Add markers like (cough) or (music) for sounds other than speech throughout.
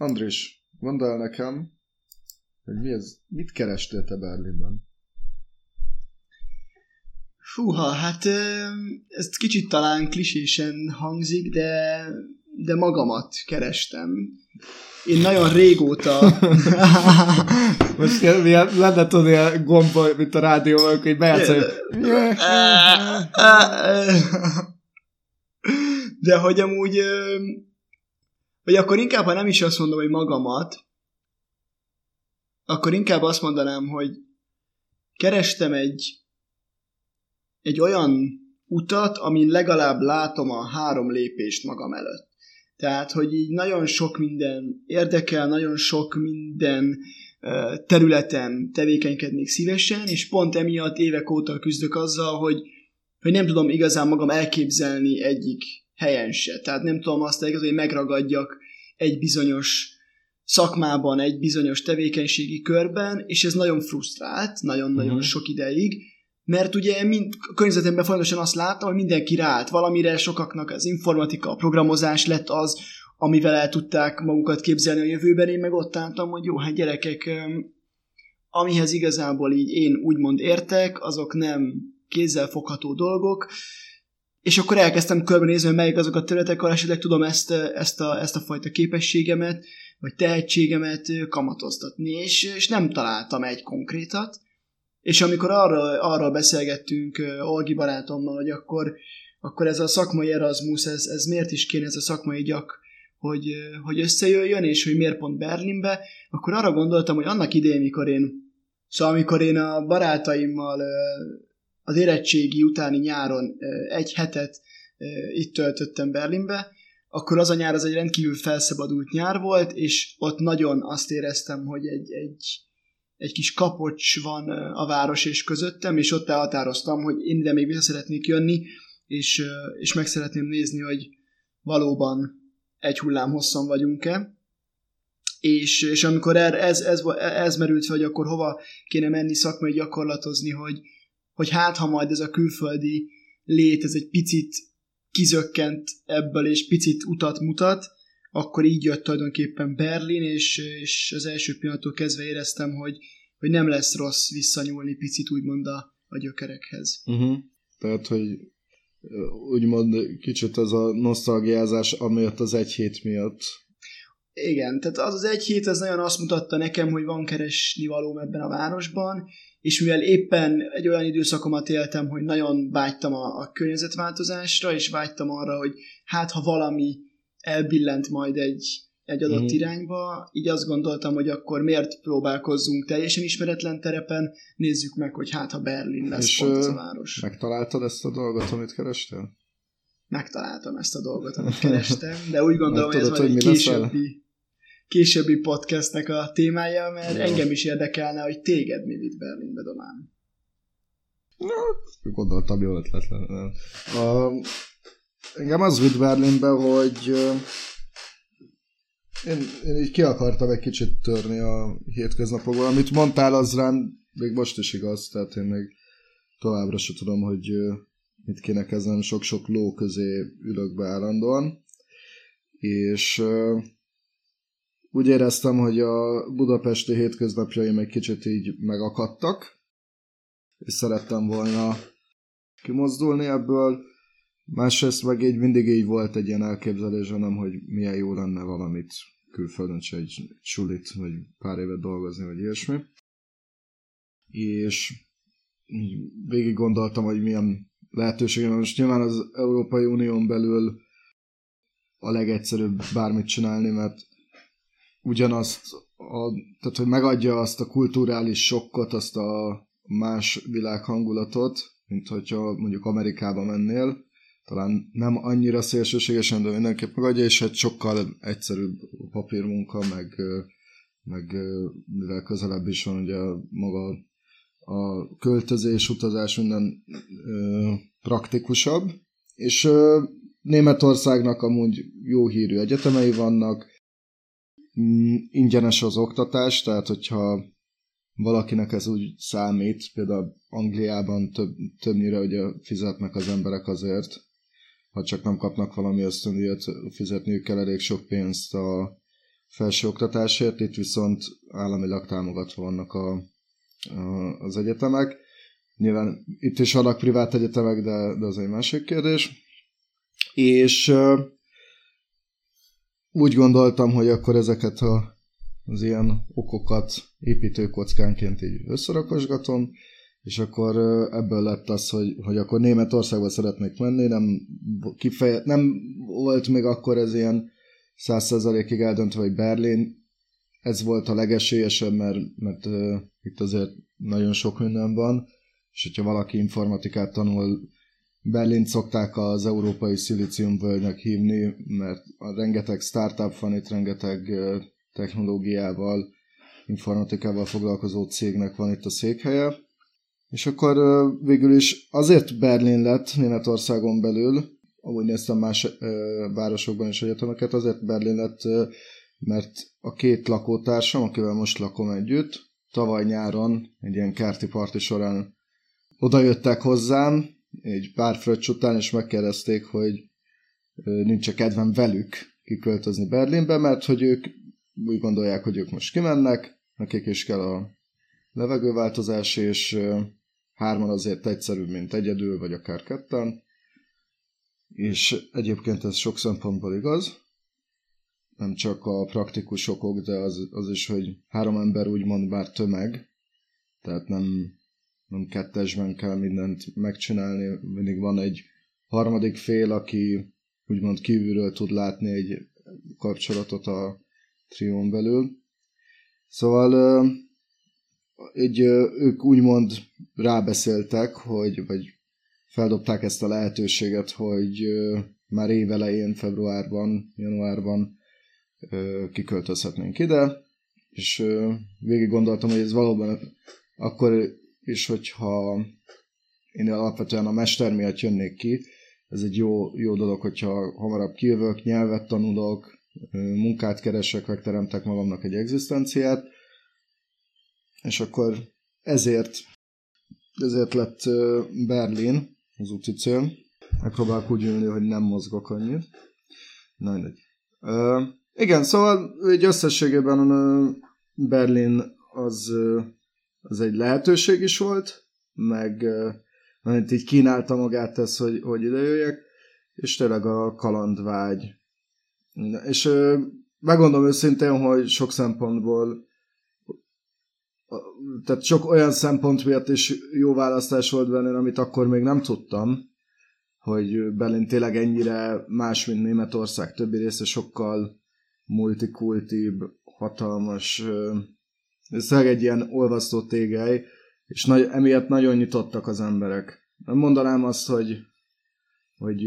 Andris, mondd el nekem, hogy mi ez, mit kerestél te Berlinben? Fúha, hát ez kicsit talán klisésen hangzik, de, de magamat kerestem. Én nagyon régóta... (laughs) Most lenne tudni a gomba, mint a rádióban, hogy bejátszani. De hogy amúgy... Vagy akkor inkább, ha nem is azt mondom, hogy magamat, akkor inkább azt mondanám, hogy kerestem egy, egy olyan utat, amin legalább látom a három lépést magam előtt. Tehát, hogy így nagyon sok minden érdekel, nagyon sok minden területen tevékenykednék szívesen, és pont emiatt évek óta küzdök azzal, hogy, hogy nem tudom igazán magam elképzelni egyik helyen se. Tehát nem tudom azt elképzelni, hogy megragadjak egy bizonyos szakmában, egy bizonyos tevékenységi körben, és ez nagyon frusztrált, nagyon-nagyon uh-huh. sok ideig, mert ugye mind, a környezetemben folyamatosan azt láttam, hogy mindenki ráállt valamire, sokaknak az informatika, a programozás lett az, amivel el tudták magukat képzelni a jövőben, én meg ott álltam, hogy jó, hát gyerekek, amihez igazából így én úgymond értek, azok nem kézzelfogható dolgok, és akkor elkezdtem körbenézni, hogy melyik azok a területek, ahol esetleg tudom ezt, ezt, a, ezt a fajta képességemet, vagy tehetségemet kamatoztatni, és, és nem találtam egy konkrétat, és amikor arra, arra beszélgettünk Olgi barátommal, hogy akkor, akkor ez a szakmai Erasmus, ez, ez miért is kéne ez a szakmai gyak, hogy, hogy összejöjjön, és hogy miért pont Berlinbe, akkor arra gondoltam, hogy annak idején, mikor én, szóval amikor én a barátaimmal az érettségi utáni nyáron egy hetet itt töltöttem Berlinbe, akkor az a nyár az egy rendkívül felszabadult nyár volt, és ott nagyon azt éreztem, hogy egy, egy, egy kis kapocs van a város és közöttem, és ott elhatároztam, hogy én ide még vissza szeretnék jönni, és, és meg szeretném nézni, hogy valóban egy hullám hosszan vagyunk-e. És, és amikor er, ez, ez, ez merült fel, hogy akkor hova kéne menni szakmai gyakorlatozni, hogy, hogy hát ha majd ez a külföldi lét, ez egy picit kizökkent ebből, és picit utat mutat, akkor így jött tulajdonképpen Berlin, és, és az első pillanattól kezdve éreztem, hogy, hogy nem lesz rossz visszanyúlni picit úgymond a, a gyökerekhez. Uh-huh. Tehát, hogy úgymond kicsit ez a nosztalgiázás, amiatt az egy hét miatt. Igen, tehát az az egy hét, az nagyon azt mutatta nekem, hogy van keresni való ebben a városban, és mivel éppen egy olyan időszakomat éltem, hogy nagyon vágytam a, a környezetváltozásra, és vágytam arra, hogy hát ha valami elbillent majd egy, egy adott mm. irányba, így azt gondoltam, hogy akkor miért próbálkozzunk teljesen ismeretlen terepen, nézzük meg, hogy hát ha Berlin lesz és pont a város. megtaláltad ezt a dolgot, amit kerestél? Megtaláltam ezt a dolgot, amit kerestem, de úgy gondolom, hogy ez majd egy későbbi, későbbi podcastnek a témája, mert Jó. engem is érdekelne, hogy téged mi vitt Berlinbe domán. Na, gondoltam, jó ötlet lenne. Uh, engem az vitt Berlinbe, hogy uh, én, én így ki akartam egy kicsit törni a hétköznapokból. Amit mondtál, az rám még most is igaz, tehát én még továbbra sem tudom, hogy uh, mit kéne kezdenem, sok-sok ló közé ülök be állandóan. És uh, úgy éreztem, hogy a budapesti hétköznapjaim egy kicsit így megakadtak, és szerettem volna kimozdulni ebből. Másrészt meg így mindig így volt egy ilyen elképzelés nem, hogy milyen jó lenne valamit külföldön se egy sulit, vagy pár évet dolgozni, vagy ilyesmi. És végig gondoltam, hogy milyen lehetőségem Most nyilván az Európai Unión belül a legegyszerűbb bármit csinálni, mert ugyanazt, a, tehát hogy megadja azt a kulturális sokkot, azt a más világhangulatot, mint hogyha mondjuk Amerikába mennél, talán nem annyira szélsőségesen, de mindenképp megadja, és egy sokkal egyszerűbb papírmunka, meg, meg mivel közelebb is van ugye maga a költözés, utazás, minden ö, praktikusabb, és ö, Németországnak amúgy jó hírű egyetemei vannak, ingyenes az oktatás, tehát hogyha valakinek ez úgy számít, például Angliában több, többnyire ugye fizetnek az emberek azért, ha csak nem kapnak valami ösztöndíjat, fizetniük kell elég sok pénzt a, felsőoktatásért, itt viszont államilag támogatva vannak a, a, az egyetemek. Nyilván itt is vannak privát egyetemek, de, de az egy másik kérdés. És úgy gondoltam, hogy akkor ezeket a, az ilyen okokat építőkockánként így összerakosgatom, és akkor ebből lett az, hogy, hogy akkor Németországba szeretnék menni, nem, kifeje, nem volt még akkor ez ilyen százszerzalékig eldöntve, hogy Berlin, ez volt a legesélyesebb, mert, mert uh, itt azért nagyon sok minden van, és hogyha valaki informatikát tanul, Berlin szokták az európai szilíciumvölgynek hívni, mert rengeteg startup van itt, rengeteg technológiával, informatikával foglalkozó cégnek van itt a székhelye, és akkor végül is azért Berlin lett Németországon belül, amúgy néztem más városokban is egyetemeket, azért Berlin lett, mert a két lakótársam, akivel most lakom együtt, tavaly nyáron egy ilyen kerti parti során oda jöttek hozzám, egy pár fröccs után, és megkérdezték, hogy nincs -e kedvem velük kiköltözni Berlinbe, mert hogy ők úgy gondolják, hogy ők most kimennek, nekik is kell a levegőváltozás, és hárman azért egyszerűbb, mint egyedül, vagy akár ketten, és egyébként ez sok szempontból igaz, nem csak a praktikus okok, de az, az is, hogy három ember úgymond bár tömeg, tehát nem, nem kettesben kell mindent megcsinálni, mindig van egy harmadik fél, aki úgymond kívülről tud látni egy kapcsolatot a trión belül. Szóval egy, ők úgymond rábeszéltek, hogy, vagy feldobták ezt a lehetőséget, hogy már évelején, februárban, januárban kiköltözhetnénk ide, és végig gondoltam, hogy ez valóban akkor is, hogyha én alapvetően a mester miatt jönnék ki, ez egy jó, jó dolog, hogyha hamarabb kijövök, nyelvet tanulok, munkát keresek, megteremtek magamnak egy egzisztenciát, és akkor ezért, ezért lett Berlin, az úti cél. Megpróbálok úgy ülni, hogy nem mozgok annyit. Na, mindegy. Uh, igen, szóval egy összességében uh, Berlin az, uh, az egy lehetőség is volt, meg uh, így kínálta magát ez, hogy, hogy jöjjek, és tényleg a kalandvágy. És megmondom őszintén, hogy sok szempontból tehát sok olyan szempont miatt is jó választás volt benne, amit akkor még nem tudtam, hogy Berlin tényleg ennyire más, mint Németország többi része, sokkal multikultibb, hatalmas, ez egy ilyen olvasztó tégely, és nagy, emiatt nagyon nyitottak az emberek. Nem mondanám azt, hogy, hogy,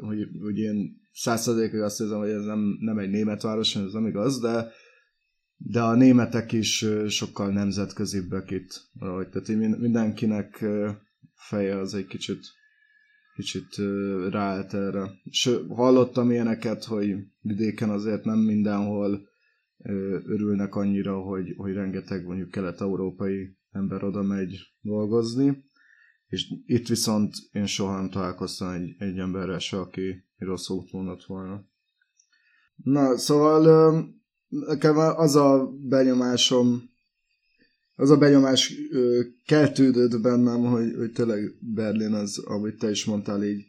hogy, hogy én százszerzékig azt hiszem, hogy ez nem, nem egy német város, ez nem igaz, de de a németek is sokkal nemzetközibbek itt valahogy. Tehát mindenkinek feje az egy kicsit, kicsit ráállt erre. És hallottam ilyeneket, hogy vidéken azért nem mindenhol örülnek annyira, hogy, hogy rengeteg mondjuk kelet-európai ember oda megy dolgozni, és itt viszont én soha nem találkoztam egy, egy emberrel se, aki rossz út mondott volna. Na, szóval nekem az a benyomásom, az a benyomás keltődött bennem, hogy, hogy tényleg Berlin az, amit te is mondtál, így,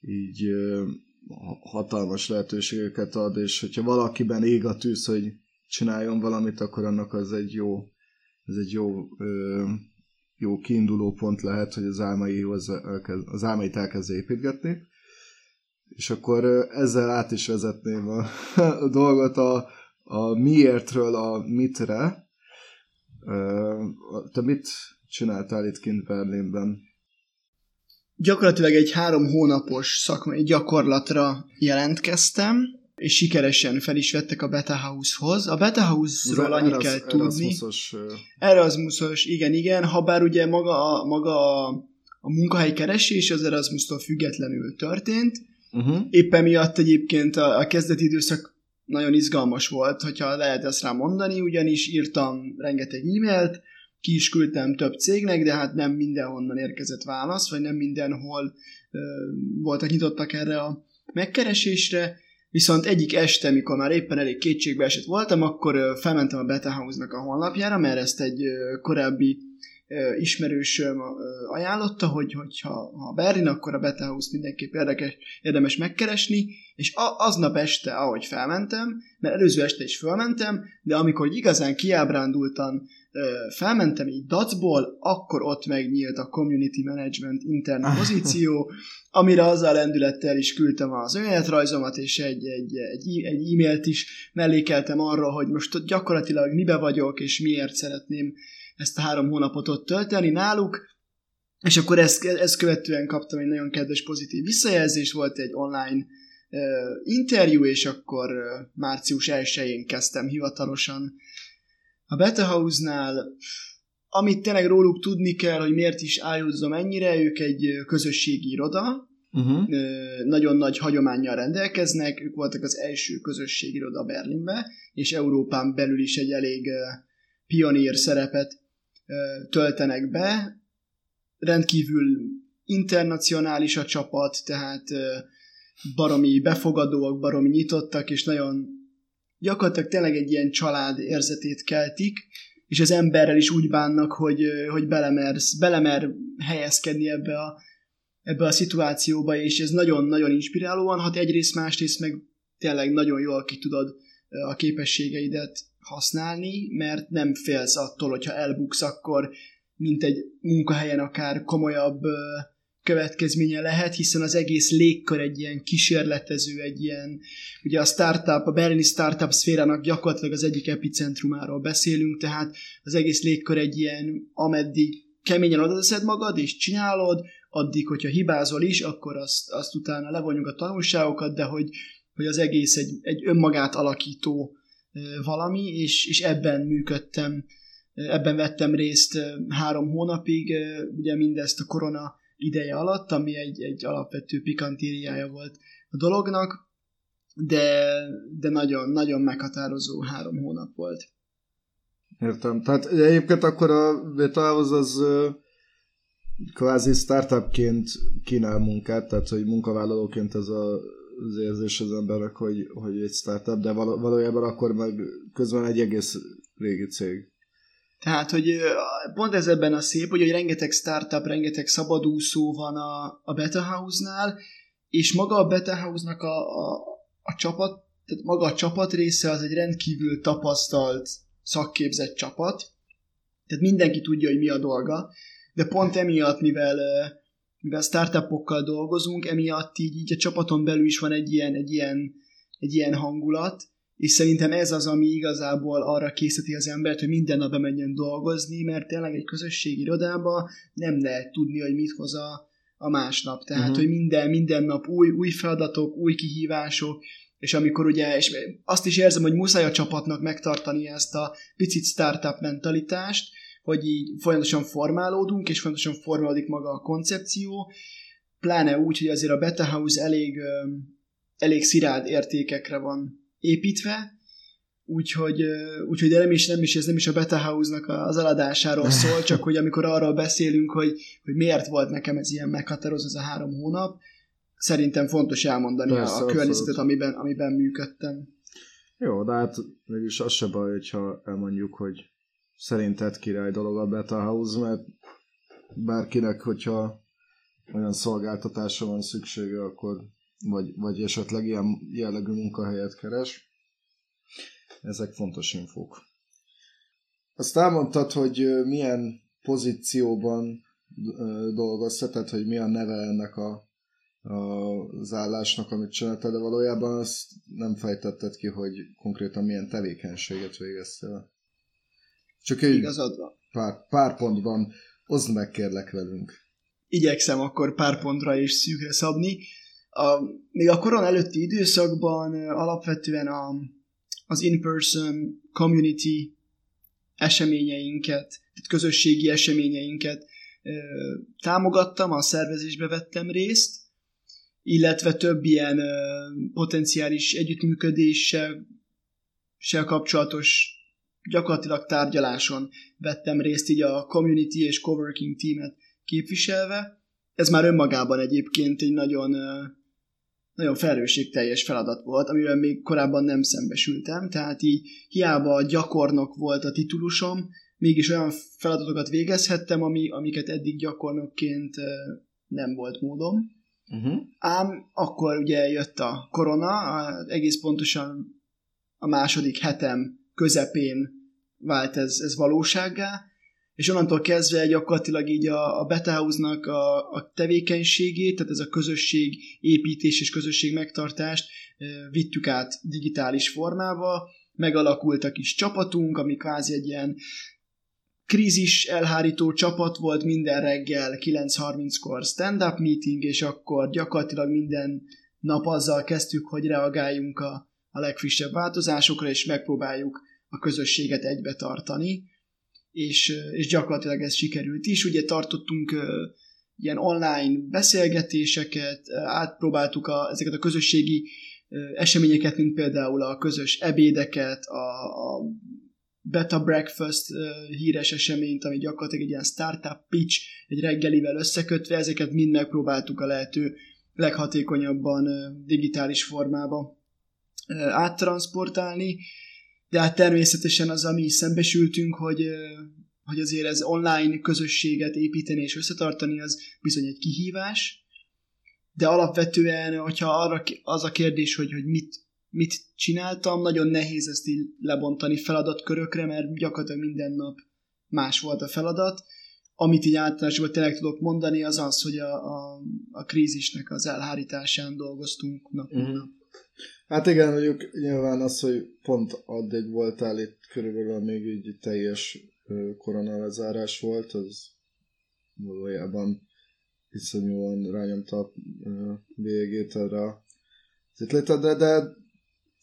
így hatalmas lehetőségeket ad, és hogyha valakiben ég a tűz, hogy csináljon valamit, akkor annak az egy jó, ez egy jó, ö, jó kiinduló pont lehet, hogy az, álmaihoz elkezd, az álmait elkezd építgetni. És akkor ezzel át is vezetném a, (laughs) a dolgot a, a miértről a mitre. Te mit csináltál itt kint Berlinben? Gyakorlatilag egy három hónapos szakmai gyakorlatra jelentkeztem, és sikeresen fel is vettek a Beta House-hoz. A Beta House-ról annyit Eras, kell tudni. Erasmusos. Erasmusos, igen, igen. Habár ugye maga, a, maga a, a munkahely keresés az Erasmus-tól függetlenül történt. Uh-huh. Éppen miatt egyébként a, a kezdeti időszak nagyon izgalmas volt, hogyha lehet ezt rá mondani, ugyanis írtam rengeteg e-mailt, ki is küldtem több cégnek, de hát nem mindenhonnan érkezett válasz, vagy nem mindenhol ö, voltak nyitottak erre a megkeresésre, Viszont egyik este, mikor már éppen elég kétségbe esett voltam, akkor felmentem a Beta House-nak a honlapjára, mert ezt egy korábbi ismerős ajánlotta, hogy hogyha ha Berlin, akkor a Beta House mindenképp érdekes, érdemes megkeresni, és aznap este, ahogy felmentem, mert előző este is felmentem, de amikor igazán kiábrándultan felmentem így dacból, akkor ott megnyílt a Community Management intern (laughs) pozíció, amire azzal lendülettel is küldtem az önéletrajzomat, és egy, egy, egy, egy e-mailt is mellékeltem arra, hogy most gyakorlatilag mibe vagyok, és miért szeretném ezt a három hónapot ott tölteni náluk, és akkor ezt, ezt követően kaptam egy nagyon kedves pozitív visszajelzés, volt egy online uh, interjú, és akkor uh, március 1-én kezdtem hivatalosan a Beta House-nál, amit tényleg róluk tudni kell, hogy miért is ájúzzom ennyire, ők egy közösségi iroda, uh-huh. nagyon nagy hagyományjal rendelkeznek, ők voltak az első közösségi iroda Berlinbe, és Európán belül is egy elég pionír szerepet töltenek be. Rendkívül internacionális a csapat, tehát baromi befogadóak, baromi nyitottak, és nagyon gyakorlatilag tényleg egy ilyen család érzetét keltik, és az emberrel is úgy bánnak, hogy, hogy belemersz, belemer helyezkedni ebbe a, ebbe a szituációba, és ez nagyon-nagyon inspirálóan hat egyrészt, másrészt meg tényleg nagyon jól ki tudod a képességeidet használni, mert nem félsz attól, hogyha elbuksz, akkor mint egy munkahelyen akár komolyabb következménye lehet, hiszen az egész légkör egy ilyen kísérletező, egy ilyen, ugye a startup, a berlini startup szférának gyakorlatilag az egyik epicentrumáról beszélünk, tehát az egész légkör egy ilyen, ameddig keményen odaszed magad és csinálod, addig, hogyha hibázol is, akkor azt, azt utána levonjuk a tanulságokat, de hogy, hogy az egész egy, egy önmagát alakító valami, és, és ebben működtem, ebben vettem részt három hónapig, ugye mindezt a korona ideje alatt, ami egy, egy alapvető pikantériája volt a dolognak, de, de nagyon, nagyon meghatározó három hónap volt. Értem. Tehát egyébként akkor a Vitahoz az kvázi startupként kínál munkát, tehát hogy munkavállalóként ez a, az érzés az embernek, hogy, hogy egy startup, de valójában akkor meg közben egy egész régi cég. Tehát, hogy pont ez ebben a szép, hogy, hogy rengeteg startup, rengeteg szabadúszó van a, a Beta House-nál, és maga a Beta House-nak a, a, a csapat, tehát maga a csapat része az egy rendkívül tapasztalt, szakképzett csapat, tehát mindenki tudja, hogy mi a dolga, de pont emiatt, mivel, mivel startupokkal dolgozunk, emiatt így, így a csapaton belül is van egy ilyen, egy ilyen, egy ilyen hangulat, és szerintem ez az, ami igazából arra készíti az embert, hogy minden nap bemenjen dolgozni, mert tényleg egy közösségi irodába nem lehet tudni, hogy mit hoz a, a másnap. Tehát, uh-huh. hogy minden, minden nap új, új feladatok, új kihívások, és amikor ugye, és azt is érzem, hogy muszáj a csapatnak megtartani ezt a picit startup mentalitást, hogy így folyamatosan formálódunk, és folyamatosan formálódik maga a koncepció, pláne úgy, hogy azért a Beta House elég, elég szirád értékekre van építve, úgyhogy, úgyhogy de nem is, nem is, ez nem is a Beta House-nak az eladásáról szól, csak hogy amikor arról beszélünk, hogy, hogy miért volt nekem ez ilyen meghatározó ez a három hónap, szerintem fontos elmondani Persze, a, a környezetet, amiben, amiben működtem. Jó, de hát mégis az se baj, hogyha elmondjuk, hogy szerinted király dolog a Beta House, mert bárkinek, hogyha olyan szolgáltatásra van szüksége, akkor vagy, vagy esetleg ilyen jellegű munkahelyet keres. Ezek fontos infók. Azt elmondtad, hogy milyen pozícióban dolgoztad, tehát hogy mi a neve ennek a, a, az állásnak, amit csináltad, de valójában azt nem fejtetted ki, hogy konkrétan milyen tevékenységet végeztél. Csak egy pár, pár pontban oszd meg kérlek velünk. Igyekszem akkor pár pontra is szűkre szabni a, még a koron előtti időszakban alapvetően a, az in-person community eseményeinket, tehát közösségi eseményeinket támogattam, a szervezésbe vettem részt, illetve több ilyen potenciális együttműködéssel kapcsolatos gyakorlatilag tárgyaláson vettem részt így a community és coworking teamet képviselve. Ez már önmagában egyébként egy nagyon nagyon felelősségteljes feladat volt, amivel még korábban nem szembesültem, tehát így hiába gyakornok volt a titulusom, mégis olyan feladatokat végezhettem, ami, amiket eddig gyakornokként nem volt módom. Uh-huh. Ám akkor ugye jött a korona, egész pontosan a második hetem közepén vált ez, ez valósággá, és onnantól kezdve gyakorlatilag így a, a Betahouse-nak a, a tevékenységét, tehát ez a közösség építés és közösség megtartást vittük át digitális formába, megalakult a kis csapatunk, ami kvázi egy ilyen krízis elhárító csapat volt minden reggel 9.30-kor stand-up meeting, és akkor gyakorlatilag minden nap azzal kezdtük, hogy reagáljunk a, a legfrissebb változásokra, és megpróbáljuk a közösséget egybe tartani, és, és gyakorlatilag ez sikerült is. Ugye tartottunk ilyen online beszélgetéseket, átpróbáltuk a, ezeket a közösségi eseményeket, mint például a közös ebédeket, a, a Beta Breakfast híres eseményt, ami gyakorlatilag egy ilyen startup pitch, egy reggelivel összekötve, ezeket mind megpróbáltuk a lehető leghatékonyabban digitális formába áttransportálni, de hát természetesen az, ami szembesültünk, hogy, hogy azért ez online közösséget építeni és összetartani, az bizony egy kihívás, de alapvetően, hogyha arra az a kérdés, hogy, hogy mit, mit csináltam, nagyon nehéz ezt így lebontani feladatkörökre, mert gyakorlatilag minden nap más volt a feladat. Amit így általánosban tényleg tudok mondani, az az, hogy a, a, a krízisnek az elhárításán dolgoztunk nap, uh-huh. nap. Hát igen, mondjuk nyilván az, hogy pont addig voltál itt körülbelül még így teljes koronalezárás volt, az valójában iszonyúan rányomta a végét erre az ötletet, de, de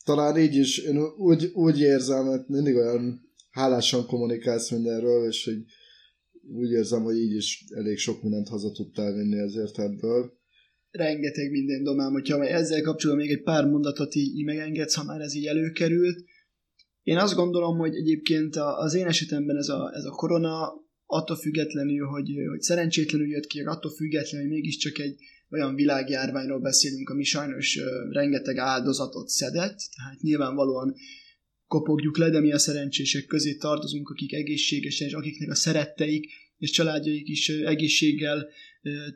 talán így is, én úgy, úgy érzem, hogy mindig olyan hálásan kommunikálsz mindenről, és hogy úgy érzem, hogy így is elég sok mindent haza tudtál vinni ezért ebből rengeteg minden domám, hogyha ezzel kapcsolatban még egy pár mondatot így, így megengedsz, ha már ez így előkerült. Én azt gondolom, hogy egyébként az én esetemben ez a, ez a korona attól függetlenül, hogy, hogy szerencsétlenül jött ki, attól függetlenül, hogy mégiscsak egy olyan világjárványról beszélünk, ami sajnos rengeteg áldozatot szedett, tehát nyilvánvalóan kopogjuk le, de mi a szerencsések közé tartozunk, akik egészségesen, és akiknek a szeretteik és családjaik is egészséggel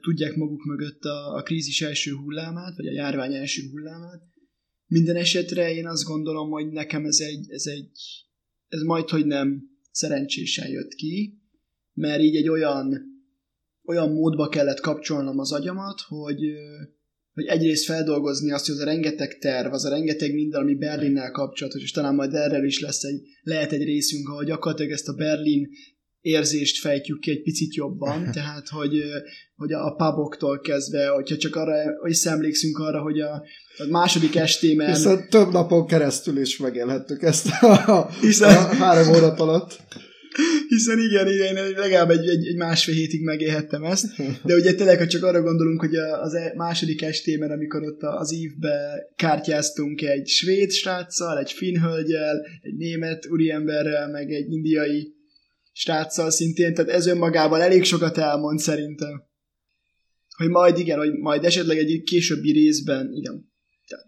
tudják maguk mögött a, a krízis első hullámát, vagy a járvány első hullámát. Minden esetre én azt gondolom, hogy nekem ez egy, ez egy, ez majd, hogy nem szerencsésen jött ki, mert így egy olyan, olyan módba kellett kapcsolnom az agyamat, hogy, hogy egyrészt feldolgozni azt, hogy az a rengeteg terv, az a rengeteg minden, ami Berlinnel kapcsolatos, és talán majd erről is lesz egy, lehet egy részünk, ahol gyakorlatilag ezt a Berlin érzést fejtjük ki egy picit jobban, (laughs) tehát hogy, hogy a puboktól kezdve, hogyha csak arra szemlékszünk arra, hogy a, a második estében... Hiszen több napon keresztül is megélhettük ezt a, Hiszen... a (laughs) három óra alatt. Hiszen igen, igen, legalább egy, egy, egy másfél hétig megélhettem ezt, de ugye tényleg, ha csak arra gondolunk, hogy az e- második estében, amikor ott az ívbe kártyáztunk egy svéd sráccal, egy finn hölgyel, egy német úriemberrel, meg egy indiai sráccal szintén, tehát ez önmagában elég sokat elmond szerintem. Hogy majd igen, hogy majd esetleg egy későbbi részben, igen, tehát,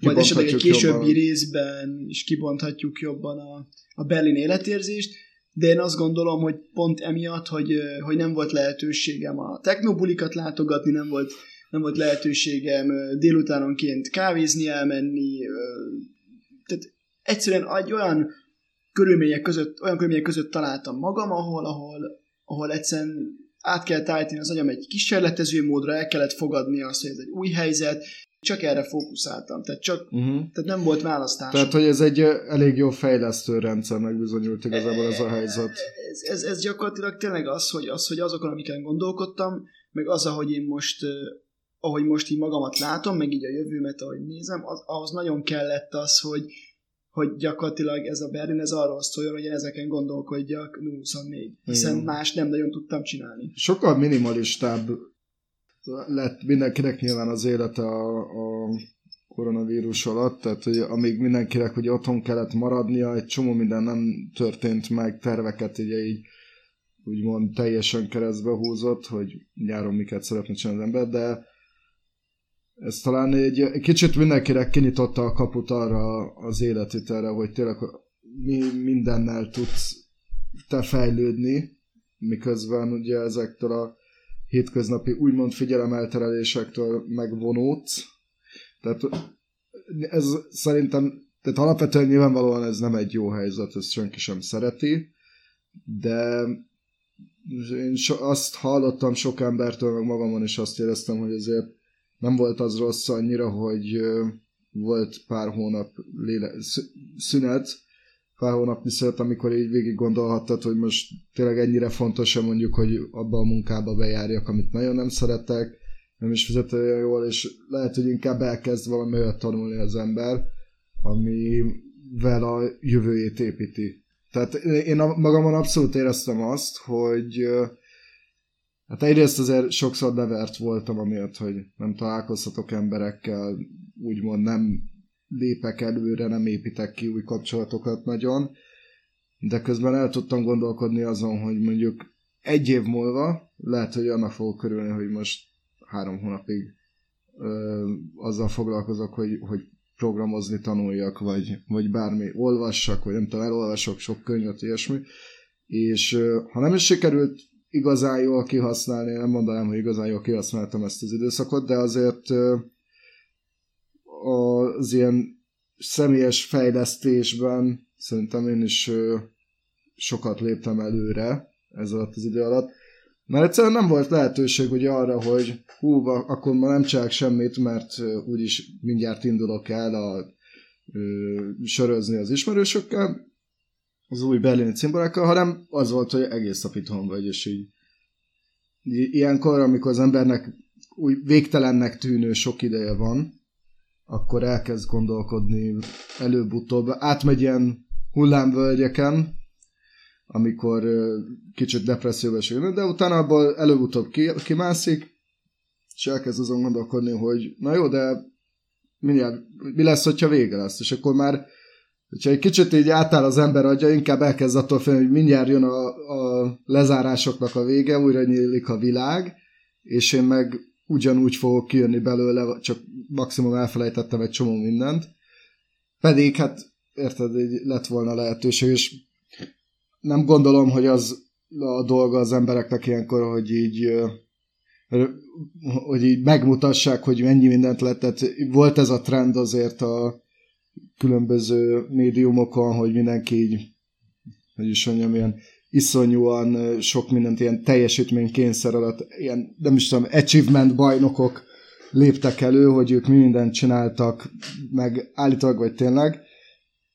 majd esetleg egy későbbi jobban. részben is kibonthatjuk jobban a, a Berlin életérzést, de én azt gondolom, hogy pont emiatt, hogy, hogy nem volt lehetőségem a technobulikat látogatni, nem volt, nem volt lehetőségem délutánonként kávézni, elmenni, tehát egyszerűen egy olyan körülmények között, olyan körülmények között találtam magam, ahol, ahol, ahol egyszerűen át kellett állítani az agyam egy kísérletező módra, el kellett fogadni azt, hogy ez egy új helyzet, csak erre fókuszáltam, tehát, csak, uh-huh. tehát nem volt választás. Tehát, hogy ez egy elég jó fejlesztő rendszernek bizonyult igazából ez a helyzet. Ez, ez, ez gyakorlatilag tényleg az, hogy, az, hogy azokon, amiken gondolkodtam, meg az, ahogy én most ahogy most így magamat látom, meg így a jövőmet, ahogy nézem, az, ahhoz nagyon kellett az, hogy, hogy gyakorlatilag ez a Berlin ez arról szóljon, hogy én ezeken gondolkodjak 24, hiszen Igen. más nem nagyon tudtam csinálni. Sokkal minimalistább lett mindenkinek nyilván az élete a, a koronavírus alatt, tehát hogy amíg mindenkinek hogy otthon kellett maradnia, egy csomó minden nem történt meg, terveket ugye így úgymond teljesen keresztbe húzott, hogy nyáron miket szeretne csinálni az ember, de ez talán egy, kicsit mindenkire kinyitotta a kaput arra az életvitelre, hogy tényleg mi mindennel tudsz te fejlődni, miközben ugye ezektől a hétköznapi úgymond figyelemelterelésektől megvonódsz. Tehát ez szerintem, tehát alapvetően nyilvánvalóan ez nem egy jó helyzet, ezt senki sem szereti, de én so, azt hallottam sok embertől, meg magamon is azt éreztem, hogy azért nem volt az rossz annyira, hogy volt pár hónap léle, szünet, pár hónapnyi szünet, amikor így végig gondolhattad, hogy most tényleg ennyire fontos-e mondjuk, hogy abba a munkába bejárjak, amit nagyon nem szeretek, nem is fizet olyan jól, és lehet, hogy inkább elkezd valami olyat tanulni az ember, amivel a jövőjét építi. Tehát én magamon abszolút éreztem azt, hogy hát egyrészt azért sokszor nevert voltam amiatt, hogy nem találkozhatok emberekkel, úgymond nem lépek előre, nem építek ki új kapcsolatokat nagyon, de közben el tudtam gondolkodni azon, hogy mondjuk egy év múlva lehet, hogy annak fogok körülni, hogy most három hónapig ö, azzal foglalkozok, hogy, hogy programozni tanuljak, vagy, vagy bármi, olvassak, vagy nem tudom, elolvasok sok könyvet, ilyesmi, és ha nem is sikerült igazán jól kihasználni, nem mondanám, hogy igazán jól kihasználtam ezt az időszakot, de azért az ilyen személyes fejlesztésben szerintem én is sokat léptem előre ez alatt az idő alatt. Mert egyszerűen nem volt lehetőség ugye arra, hogy hú, akkor ma nem csinálok semmit, mert úgyis mindjárt indulok el a ö, sörözni az ismerősökkel, az új berlini cimborákkal, hanem az volt, hogy egész nap itthon vagy, és így ilyenkor, amikor az embernek új végtelennek tűnő sok ideje van, akkor elkezd gondolkodni előbb-utóbb, átmegy ilyen hullámvölgyeken, amikor kicsit depresszióba esik, de utána abból előbb-utóbb kimászik, és elkezd azon gondolkodni, hogy na jó, de mindjárt, mi lesz, hogyha vége lesz, és akkor már hogyha egy kicsit így átáll az ember adja, inkább elkezd attól félni, hogy mindjárt jön a, a lezárásoknak a vége, újra nyílik a világ, és én meg ugyanúgy fogok kijönni belőle, csak maximum elfelejtettem egy csomó mindent. Pedig hát érted, így lett volna lehetőség, és nem gondolom, hogy az a dolga az embereknek ilyenkor, hogy így hogy így megmutassák, hogy mennyi mindent lett. Tehát volt ez a trend azért a különböző médiumokon, hogy mindenki így, hogy is mondjam, ilyen iszonyúan sok mindent ilyen teljesítménykényszer alatt, ilyen, nem is tudom, achievement bajnokok léptek elő, hogy ők mi mindent csináltak, meg állítólag vagy tényleg,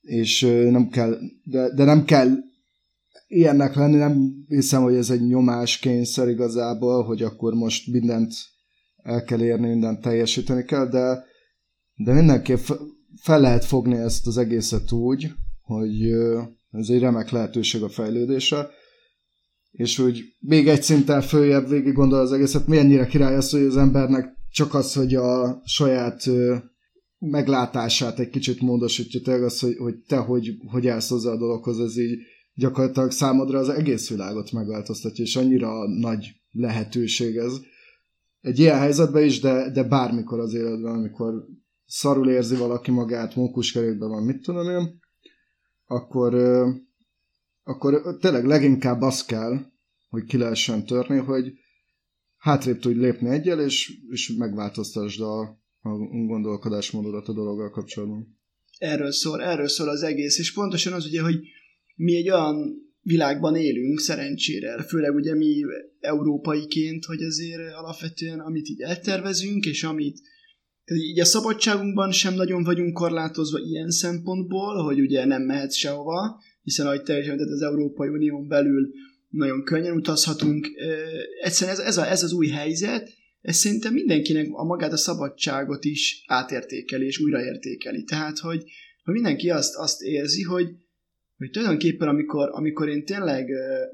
és nem kell, de, de nem kell ilyennek lenni, nem hiszem, hogy ez egy kényszer igazából, hogy akkor most mindent el kell érni, mindent teljesíteni kell, de, de mindenképp fel lehet fogni ezt az egészet úgy, hogy ez egy remek lehetőség a fejlődésre, és úgy még egy szinten följebb végig gondol az egészet, mennyire király az, hogy az embernek csak az, hogy a saját meglátását egy kicsit módosítja, tényleg az, hogy, hogy te hogy, hogy állsz hozzá a dologhoz, ez így gyakorlatilag számodra az egész világot megváltoztatja, és annyira nagy lehetőség ez. Egy ilyen helyzetben is, de, de bármikor az életben, amikor szarul érzi valaki magát, mókuskerékben van, mit tudom én, akkor, akkor tényleg leginkább az kell, hogy ki lehessen törni, hogy hátrébb tudj lépni egyel, és, és megváltoztasd a, a gondolkodásmódodat a dologgal kapcsolatban. Erről szól, erről szól az egész, és pontosan az ugye, hogy mi egy olyan világban élünk szerencsére, főleg ugye mi európaiként, hogy azért alapvetően amit így eltervezünk, és amit tehát így a szabadságunkban sem nagyon vagyunk korlátozva ilyen szempontból, hogy ugye nem mehetsz sehova, hiszen ahogy te is az Európai Unión belül nagyon könnyen utazhatunk. Egyszerűen ez, ez, a, ez az új helyzet, ez szerintem mindenkinek a magát a szabadságot is átértékeli és újraértékeli. Tehát, hogy, hogy mindenki azt, azt érzi, hogy, hogy tulajdonképpen amikor, amikor én tényleg ö, ö,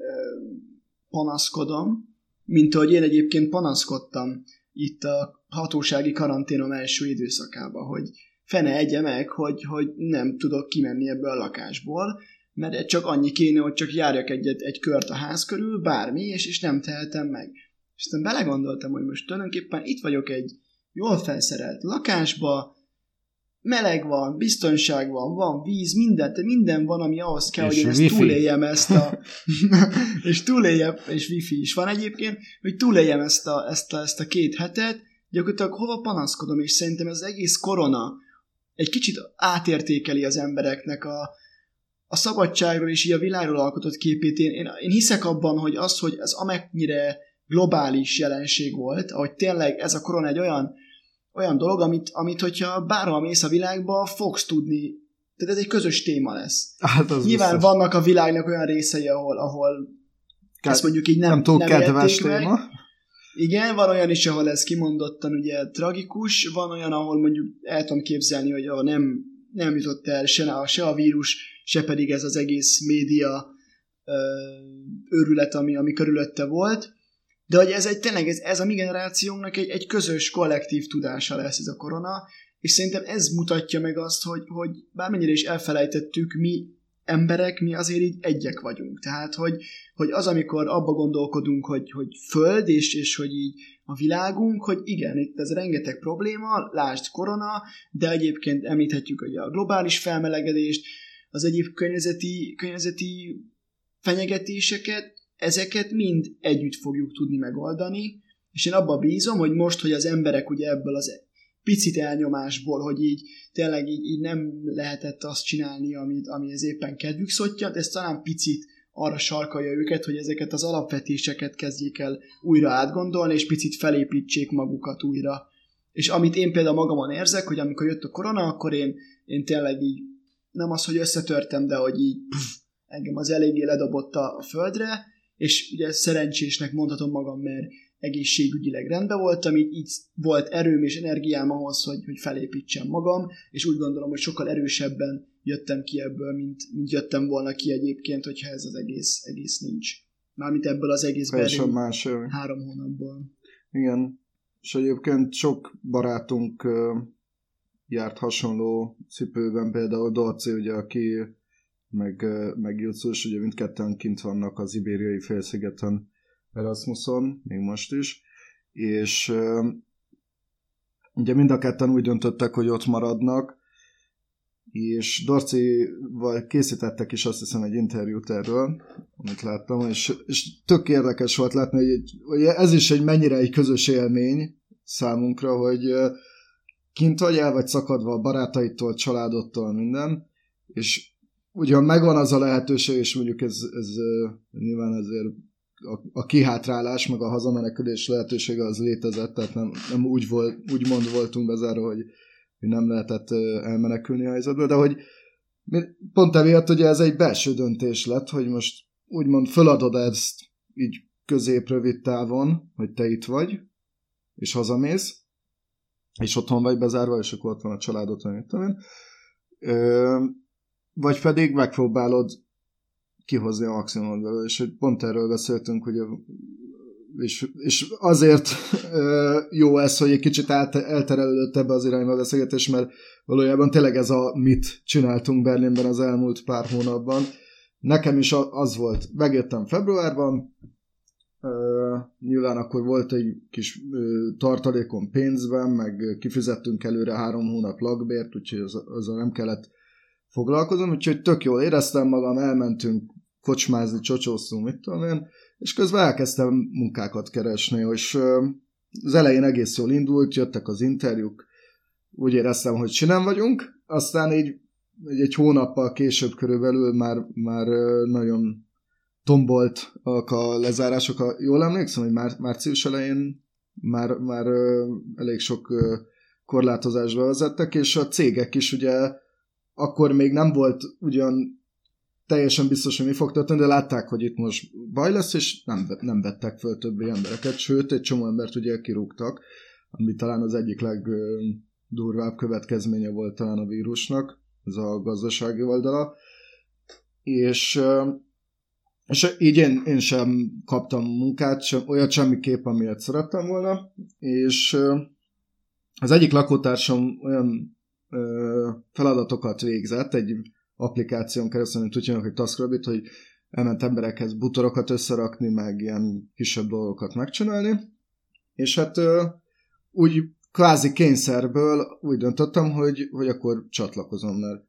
panaszkodom, mint ahogy én egyébként panaszkodtam itt a hatósági karanténom első időszakában, hogy fene egye meg, hogy, hogy nem tudok kimenni ebből a lakásból, mert csak annyi kéne, hogy csak járjak egyet, egy kört a ház körül, bármi, és, és nem tehetem meg. És aztán belegondoltam, hogy most tulajdonképpen itt vagyok egy, jól felszerelt lakásba, meleg van, biztonság van, van víz, minden, minden van, ami ahhoz kell, és hogy én ezt wifi. túléljem ezt a... (laughs) és túléljem, és wifi is van egyébként, hogy túléljem ezt a, ezt a, ezt a két hetet, gyakorlatilag hova panaszkodom, és szerintem ez az egész korona egy kicsit átértékeli az embereknek a, a szabadságról és így a világról alkotott képét. Én, én, én hiszek abban, hogy az, hogy ez amennyire globális jelenség volt, ahogy tényleg ez a korona egy olyan olyan dolog, amit, amit hogyha bárhol mész a világba, fogsz tudni, tehát ez egy közös téma lesz. Hát az Nyilván biztos. vannak a világnak olyan részei, ahol, ahol Ke- ezt mondjuk így nem, nem túl nem kedves téma. Meg. Igen, van olyan is, ahol ez kimondottan ugye tragikus, van olyan, ahol mondjuk el tudom képzelni, hogy ahol nem, nem jutott el se a, se a vírus, se pedig ez az egész média ö, őrület, ami, ami körülötte volt. De hogy ez egy tényleg, ez, ez a mi generációnknak egy, egy közös kollektív tudása lesz ez a korona, és szerintem ez mutatja meg azt, hogy, hogy bármennyire is elfelejtettük, mi emberek, mi azért így egyek vagyunk. Tehát, hogy, hogy az, amikor abba gondolkodunk, hogy, hogy föld, és, és hogy így a világunk, hogy igen, itt ez rengeteg probléma, lásd korona, de egyébként említhetjük hogy a globális felmelegedést, az egyéb környezeti, környezeti fenyegetéseket, ezeket mind együtt fogjuk tudni megoldani, és én abban bízom, hogy most, hogy az emberek ugye ebből az picit elnyomásból, hogy így tényleg így, így nem lehetett azt csinálni, amit, ez éppen kedvük szotja, de ez talán picit arra sarkalja őket, hogy ezeket az alapvetéseket kezdjék el újra átgondolni, és picit felépítsék magukat újra. És amit én például magamon érzek, hogy amikor jött a korona, akkor én, én tényleg így, nem az, hogy összetörtem, de hogy így pff, engem az eléggé ledobott a földre, és ugye szerencsésnek mondhatom magam, mert egészségügyileg rendben voltam, így, így volt erőm és energiám ahhoz, hogy, hogy felépítsem magam, és úgy gondolom, hogy sokkal erősebben jöttem ki ebből, mint, mint jöttem volna ki egyébként, hogyha ez az egész, egész nincs. Mármint ebből az egész más, három hónapból. Igen, és egyébként sok barátunk járt hasonló cipőben, például Dorci, ugye, aki meg, meg Jutsus, ugye mindketten kint vannak az ibériai félszigeten Erasmuson, még most is, és ugye mind a ketten úgy döntöttek, hogy ott maradnak, és Dorcival készítettek is azt hiszem egy interjút erről, amit láttam, és, és tök érdekes volt látni, hogy, hogy ez is egy mennyire egy közös élmény számunkra, hogy kint vagy el vagy szakadva a barátaitól, családodtól, minden, és ugyan megvan az a lehetőség, és mondjuk ez, ez nyilván ezért a, a kihátrálás, meg a hazamenekülés lehetősége az létezett, tehát nem, nem úgy, volt, úgy mond voltunk bezárva, hogy, hogy nem lehetett elmenekülni a helyzetből, de hogy pont emiatt ugye ez egy belső döntés lett, hogy most úgymond föladod ezt így közép-rövid távon, hogy te itt vagy, és hazamész, és otthon vagy bezárva, és akkor ott van a családot, vagy mit tudom én. Vagy pedig megpróbálod kihozni a maximumot belőle, és hogy pont erről beszéltünk, hogy és, és azért jó ez, hogy egy kicsit elterelődött ebbe az irányba a beszélgetés, mert valójában tényleg ez a mit csináltunk Berlinben az elmúlt pár hónapban. Nekem is az volt, megjöttem februárban, nyilván akkor volt egy kis uh, tartalékom pénzben, meg kifizettünk előre három hónap lakbért, úgyhogy az, azzal nem kellett foglalkozom, úgyhogy tök jól éreztem magam, elmentünk kocsmázni, csocsóztunk, mit tudom én, és közben elkezdtem munkákat keresni, és az elején egész jól indult, jöttek az interjúk, úgy éreztem, hogy sinem vagyunk, aztán így egy, egy hónappal később körülbelül már, már nagyon tombolt a lezárások. Jól emlékszem, hogy már, március elején már, már elég sok korlátozásba vezettek, és a cégek is ugye akkor még nem volt ugyan teljesen biztos, hogy mi fog történni, de látták, hogy itt most baj lesz, és nem, nem vettek föl többi embereket, sőt, egy csomó embert ugye kirúgtak, ami talán az egyik legdurvább következménye volt talán a vírusnak, ez a gazdasági oldala, és, és így én, én sem kaptam munkát, sem, olyat semmiképp, amilyet szerettem volna, és az egyik lakótársam olyan feladatokat végzett egy applikáción keresztül, amit úgy hogy TaskRabbit, hogy elment emberekhez butorokat összerakni, meg ilyen kisebb dolgokat megcsinálni, és hát úgy kvázi kényszerből úgy döntöttem, hogy, hogy akkor csatlakozom, mert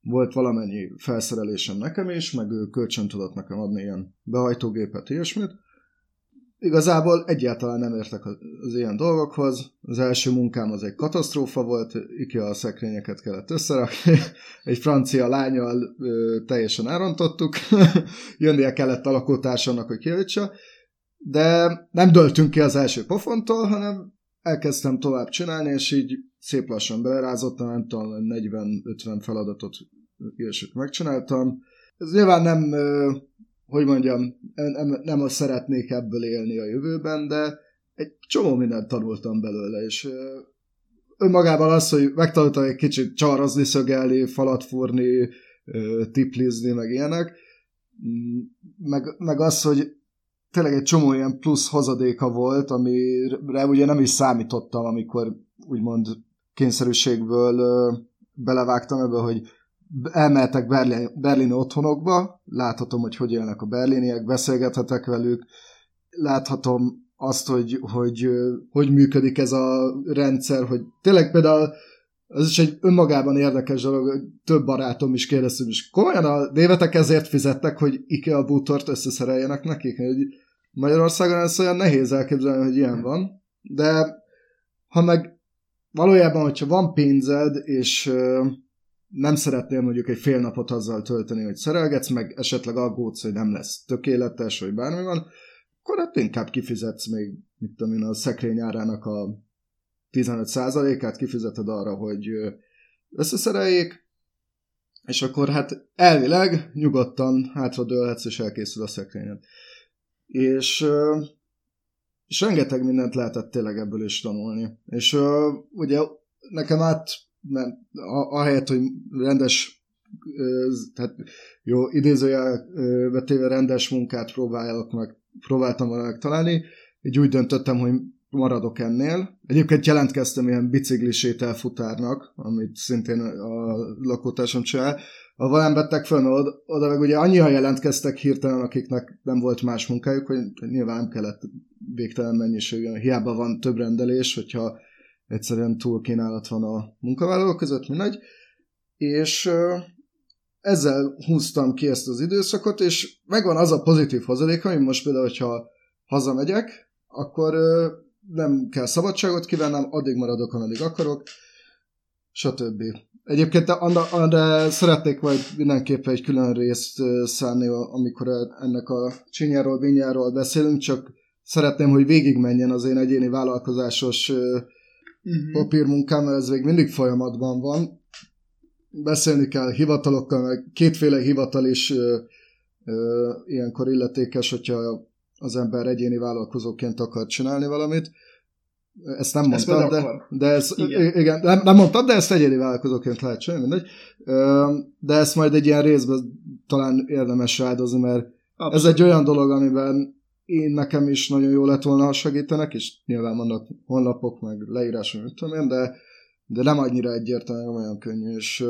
volt valamennyi felszerelésem nekem is, meg ő kölcsön tudott nekem adni ilyen behajtógépet, ilyesmit. Igazából egyáltalán nem értek az ilyen dolgokhoz. Az első munkám az egy katasztrófa volt, IKEA szekrényeket kellett összerakni, (laughs) egy francia lányal ö, teljesen elrontottuk, (laughs) jönnie kellett a lakótársamnak, hogy kijavítsa, de nem döltünk ki az első pofontól, hanem elkezdtem tovább csinálni, és így szép lassan belerázottam, nem tudom, 40-50 feladatot ilyesmit megcsináltam. Ez nyilván nem, hogy mondjam, nem, nem azt szeretnék ebből élni a jövőben, de egy csomó mindent tanultam belőle, és önmagában az, hogy megtanultam egy kicsit csarazni, szögelni, falat fúrni, tiplizni, meg ilyenek, mm, meg, meg az, hogy tényleg egy csomó ilyen plusz hozadéka volt, amire ugye nem is számítottam, amikor úgymond kényszerűségből belevágtam ebbe, hogy elmehetek Berlin, berlini otthonokba, láthatom, hogy hogy élnek a berliniek, beszélgethetek velük, láthatom azt, hogy, hogy hogy működik ez a rendszer, hogy tényleg például az is egy önmagában érdekes dolog, hogy több barátom is kérdeztem, és komolyan a névetek ezért fizettek, hogy IKEA bútort összeszereljenek nekik, hogy Magyarországon ez olyan nehéz elképzelni, hogy ilyen van, de ha meg valójában, hogyha van pénzed, és nem szeretnél mondjuk egy fél napot azzal tölteni, hogy szerelgetsz, meg esetleg aggódsz, hogy nem lesz tökéletes, vagy bármi van, akkor hát inkább kifizetsz még, mit tudom én, a szekrény árának a 15%-át kifizeted arra, hogy összeszereljék, és akkor hát elvileg nyugodtan hátradőlhetsz, és elkészül a szekrényed. És, és rengeteg mindent lehetett tényleg ebből is tanulni. És ugye nekem át, nem, ahelyett, hogy rendes, tehát jó, idézőjel vetéve rendes munkát próbálok meg, próbáltam volna találni, így úgy döntöttem, hogy maradok ennél. Egyébként jelentkeztem ilyen biciklis elfutárnak, amit szintén a lakótársam csinál, a nem vettek föl, oda, oda meg ugye annyian jelentkeztek hirtelen, akiknek nem volt más munkájuk, hogy nyilván nem kellett végtelen mennyiségű, hiába van több rendelés, hogyha egyszerűen túl kínálat van a munkavállalók között, mindegy. És ezzel húztam ki ezt az időszakot, és megvan az a pozitív hozadék, hogy most például, hogyha hazamegyek, akkor nem kell szabadságot kivennem, addig maradok, ameddig akarok, stb. Egyébként arra szeretnék majd mindenképpen egy külön részt szállni, amikor ennek a csinyáról, vinyáról beszélünk, csak szeretném, hogy végigmenjen az én egyéni vállalkozásos uh-huh. papírmunkám, ez még mindig folyamatban van. Beszélni kell hivatalokkal, meg kétféle hivatal is ö, ö, ilyenkor illetékes, hogyha az ember egyéni vállalkozóként akar csinálni valamit. Ezt nem ezt mondtad, de, de ez, igen. igen nem, nem mondtad, de ezt egyéni vállalkozóként lehet csinálni, mindegy. De ezt majd egy ilyen részben talán érdemes rádozni, mert Abszolút. ez egy olyan dolog, amiben én nekem is nagyon jó lett volna, ha segítenek, és nyilván vannak honlapok, meg leírások, mit tudom én, de, de nem annyira egyértelmű, olyan könnyű, és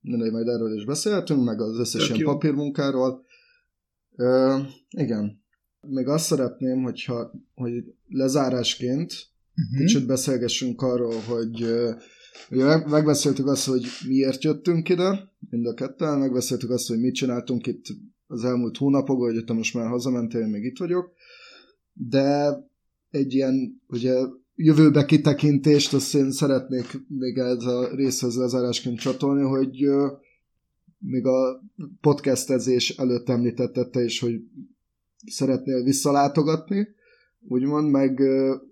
mindegy, majd erről is beszélhetünk, meg az összes ilyen papírmunkáról. Uh, igen. Még azt szeretném, hogyha, hogy lezárásként uh-huh. kicsit beszélgessünk arról, hogy ugye megbeszéltük azt, hogy miért jöttünk ide, mind a ketten, megbeszéltük azt, hogy mit csináltunk itt az elmúlt hónapokban, hogy te most már hazamentél, én még itt vagyok, de egy ilyen, ugye jövőbe kitekintést, azt én szeretnék még ez a részhez lezárásként csatolni, hogy még a podcastezés előtt említettette is, hogy szeretnél visszalátogatni, úgymond, meg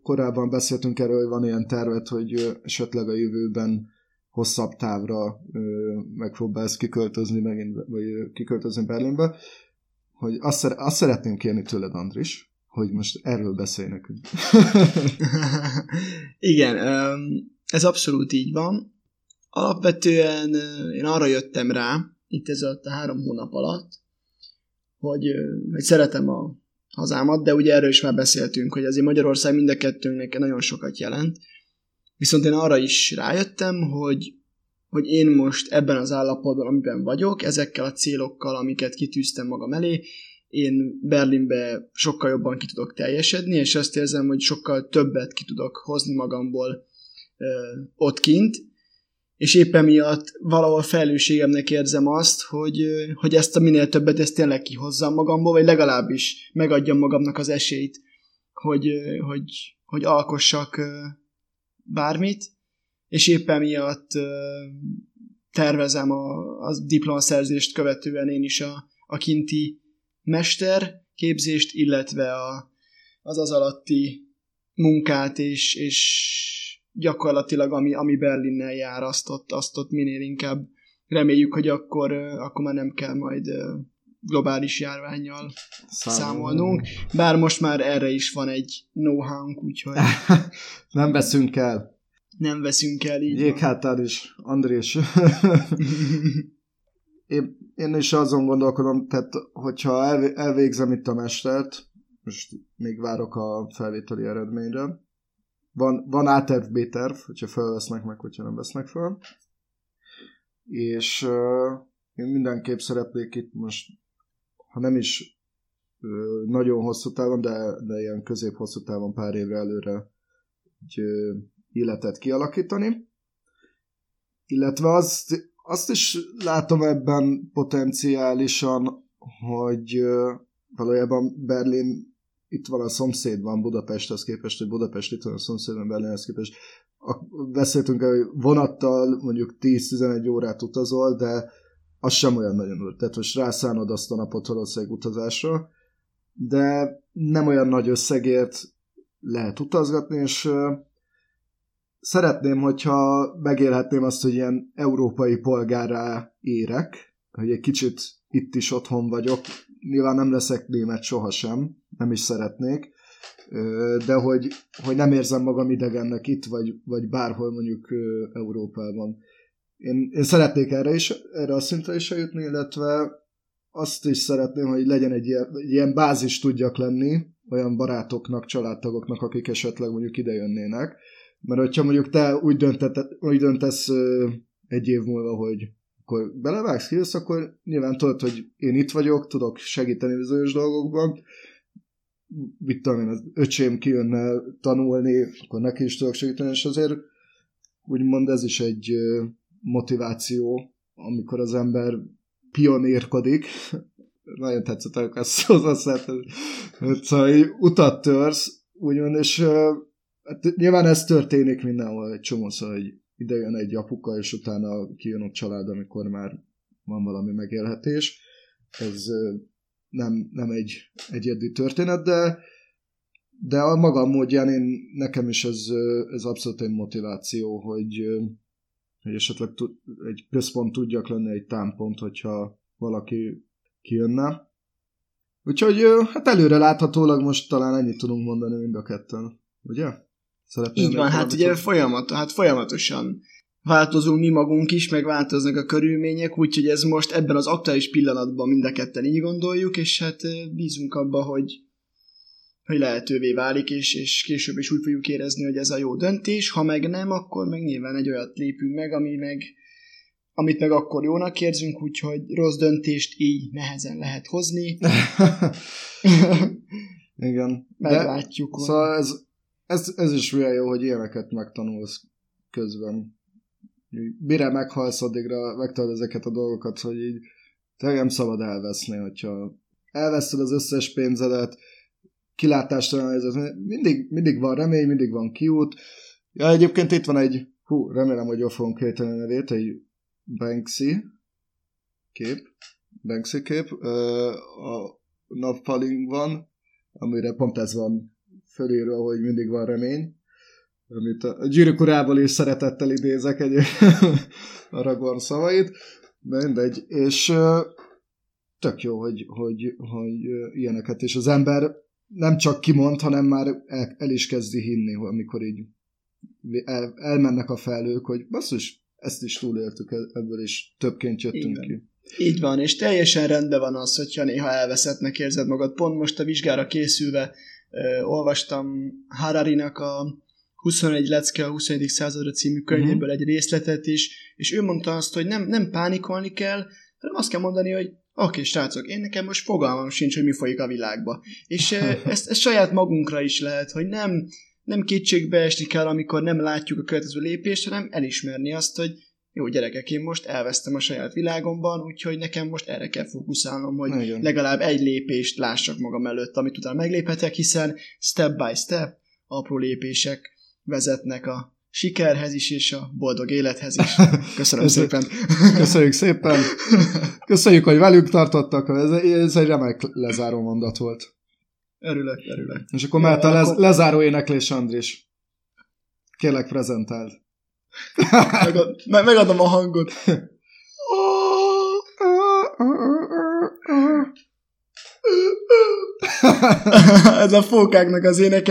korábban beszéltünk erről, hogy van ilyen tervet, hogy esetleg a jövőben hosszabb távra megpróbálsz kiköltözni megint, vagy kiköltözni Berlinbe, hogy azt, szere- azt szeretném kérni tőled, Andris, hogy most erről beszélj nekünk. (laughs) Igen, ez abszolút így van. Alapvetően én arra jöttem rá, itt ez a három hónap alatt, hogy, hogy szeretem a hazámat, de ugye erről is már beszéltünk, hogy azért Magyarország mind a kettőnknek nagyon sokat jelent. Viszont én arra is rájöttem, hogy, hogy én most ebben az állapotban, amiben vagyok, ezekkel a célokkal, amiket kitűztem magam elé, én Berlinbe sokkal jobban ki tudok teljesedni, és azt érzem, hogy sokkal többet ki tudok hozni magamból ö, ott kint, és éppen miatt valahol felelősségemnek érzem azt, hogy, hogy ezt a minél többet ezt tényleg kihozzam magamból, vagy legalábbis megadjam magamnak az esélyt, hogy, hogy, hogy alkossak bármit, és éppen miatt tervezem a, a diplomaszerzést követően én is a, a kinti mester képzést, illetve a, az az alatti munkát és, és gyakorlatilag ami, ami Berlinnel jár, azt ott, azt ott minél inkább reméljük, hogy akkor, akkor már nem kell majd globális járványjal számolnunk. Bár most már erre is van egy know-how úgyhogy... (laughs) nem veszünk el. Nem veszünk el, így Jéghátál is, Andrés. (laughs) én, én is azon gondolkodom, tehát hogyha elvégzem itt a mestert, most még várok a felvételi eredményre, van, van A-terv, B-terv, hogyha felvesznek meg, hogyha nem vesznek fel. És uh, én mindenképp szeretnék itt most, ha nem is nagyon hosszú távon, de, de ilyen közép-hosszú távon pár évre előre egy uh, életet kialakítani. Illetve azt, azt is látom ebben potenciálisan, hogy valójában Berlin itt van a szomszédban Budapesthez képest, hogy Budapest itt van a szomszédban Berlinhez képest. A, beszéltünk hogy vonattal mondjuk 10-11 órát utazol, de az sem olyan nagyon úr. Tehát most rászánod azt a napot valószínűleg utazásra, de nem olyan nagy összegért lehet utazgatni, és szeretném, hogyha megélhetném azt, hogy ilyen európai polgárá érek, hogy egy kicsit itt is otthon vagyok. Nyilván nem leszek német sohasem, nem is szeretnék, de hogy, hogy nem érzem magam idegennek itt, vagy, vagy bárhol mondjuk Európában. Én, én szeretnék erre, is, erre a szintre is eljutni, illetve azt is szeretném, hogy legyen egy ilyen, egy ilyen bázis tudjak lenni olyan barátoknak, családtagoknak, akik esetleg mondjuk ide jönnének. Mert hogyha mondjuk te úgy, döntet, úgy döntesz egy év múlva, hogy akkor belevágsz, kijössz, akkor nyilván tudod, hogy én itt vagyok, tudok segíteni bizonyos dolgokban, mit tudom én, az öcsém kijönne tanulni, akkor neki is tudok segíteni, és azért úgymond ez is egy motiváció, amikor az ember pionérkodik, nagyon tetszett, amikor ezt hozzászettem, szóval utat törsz, úgymond, és hát nyilván ez történik mindenhol egy csomószor, hogy ide jön egy apuka, és utána kijön a család, amikor már van valami megélhetés. Ez nem, nem egy egyedi történet, de, de a maga módján én, nekem is ez, ez abszolút egy motiváció, hogy, hogy esetleg egy központ tudjak lenni, egy támpont, hogyha valaki kijönne. Úgyhogy hát előre láthatólag most talán ennyit tudunk mondani mind a ketten, ugye? Szeretném Így van, hát ugye folyamat, hát folyamatosan változunk mi magunk is, meg változnak a körülmények, úgyhogy ez most ebben az aktuális pillanatban mind a ketten így gondoljuk, és hát bízunk abba, hogy, hogy lehetővé válik, és, és később is úgy fogjuk érezni, hogy ez a jó döntés, ha meg nem, akkor meg nyilván egy olyat lépünk meg, ami meg, amit meg akkor jónak érzünk, úgyhogy rossz döntést így nehezen lehet hozni. (laughs) Igen. Meglátjuk. De, szóval ez, ez, ez is olyan jó, hogy ilyeneket megtanulsz közben mire meghalsz, addigra megtalad ezeket a dolgokat, hogy így tényleg nem szabad elveszni, hogyha elveszed az összes pénzedet, kilátástalan ez mindig, mindig van remény, mindig van kiút. Ja, egyébként itt van egy, hú, remélem, hogy jól fogom kéteni a nevét, egy Banksy kép, Banksy kép, a van, amire pont ez van fölírva, hogy mindig van remény amit a gyűrűk urából is szeretettel idézek egy (laughs) Aragorn szavait, de mindegy, és tök jó, hogy, hogy, hogy ilyeneket, és az ember nem csak kimond, hanem már el, el is kezdi hinni, amikor így el, elmennek a felők, hogy basszus, ezt is túléltük, ebből is többként jöttünk Igen. ki. Így van, és teljesen rendben van az, hogyha néha elveszettnek érzed magad. Pont most a vizsgára készülve ö, olvastam Hararinak a 21 lecke a 21. századra című könyvéből uh-huh. egy részletet is, és ő mondta azt, hogy nem, nem pánikolni kell, hanem azt kell mondani, hogy oké, srácok, én nekem most fogalmam sincs, hogy mi folyik a világba. És ezt, ezt saját magunkra is lehet, hogy nem, nem kétségbe esni kell, amikor nem látjuk a következő lépést, hanem elismerni azt, hogy jó gyerekek, én most elvesztem a saját világomban, úgyhogy nekem most erre kell fókuszálnom, hogy Igen. legalább egy lépést lássak magam előtt, amit utána megléphetek, hiszen step by step, apró lépések vezetnek a sikerhez is, és a boldog élethez is. (laughs) Köszönöm szépen. Köszönjük szépen. (laughs) Köszönjük, hogy velünk tartottak. Ez, ez egy remek lezáró mondat volt. Örülök, örülök. És akkor mehet a lez, akkor- lezáró éneklés, Andris. Kérlek, prezentáld. (laughs) Megad, me- megadom a hangot. Ez a fókáknak az éneke.